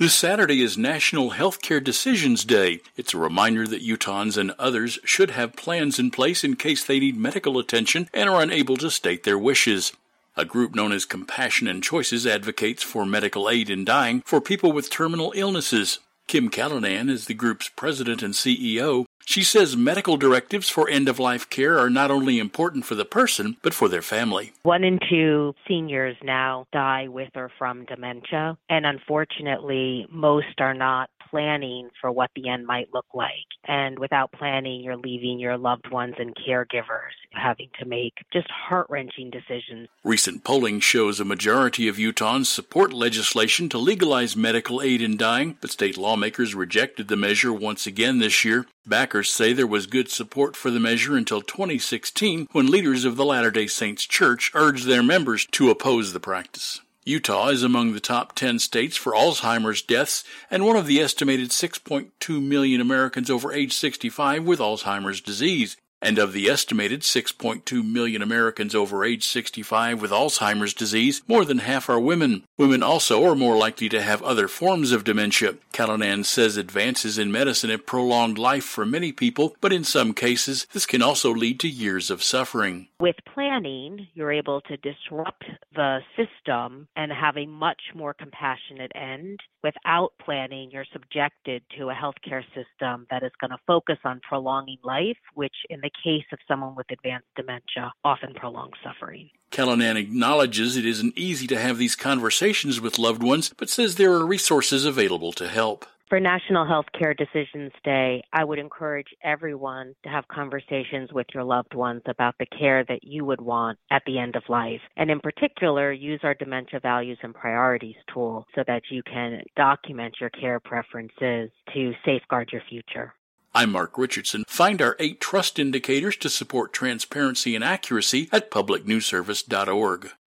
This Saturday is National Healthcare Decisions Day. It's a reminder that Utahns and others should have plans in place in case they need medical attention and are unable to state their wishes. A group known as Compassion and Choices advocates for medical aid in dying for people with terminal illnesses. Kim Callinan is the group's president and CEO. She says medical directives for end of life care are not only important for the person, but for their family. One in two seniors now die with or from dementia, and unfortunately, most are not planning for what the end might look like. And without planning, you're leaving your loved ones and caregivers having to make just heart wrenching decisions. Recent polling shows a majority of Utahns support legislation to legalize medical aid in dying, but state lawmakers rejected the measure once again this year. Backers say there was good support for the measure until 2016 when leaders of the Latter day Saints Church urged their members to oppose the practice. Utah is among the top 10 states for Alzheimer's deaths and one of the estimated 6.2 million Americans over age 65 with Alzheimer's disease. And of the estimated 6.2 million Americans over age 65 with Alzheimer's disease, more than half are women. Women also are more likely to have other forms of dementia. Callinan says advances in medicine have prolonged life for many people, but in some cases, this can also lead to years of suffering. With planning, you're able to disrupt the system and have a much more compassionate end. Without planning, you're subjected to a healthcare system that is going to focus on prolonging life, which in the case of someone with advanced dementia, often prolongs suffering. Callinan acknowledges it isn't easy to have these conversations with loved ones, but says there are resources available to help. For National Healthcare Decisions Day, I would encourage everyone to have conversations with your loved ones about the care that you would want at the end of life. And in particular, use our Dementia Values and Priorities tool so that you can document your care preferences to safeguard your future. I'm Mark Richardson. Find our eight trust indicators to support transparency and accuracy at publicnewsservice.org.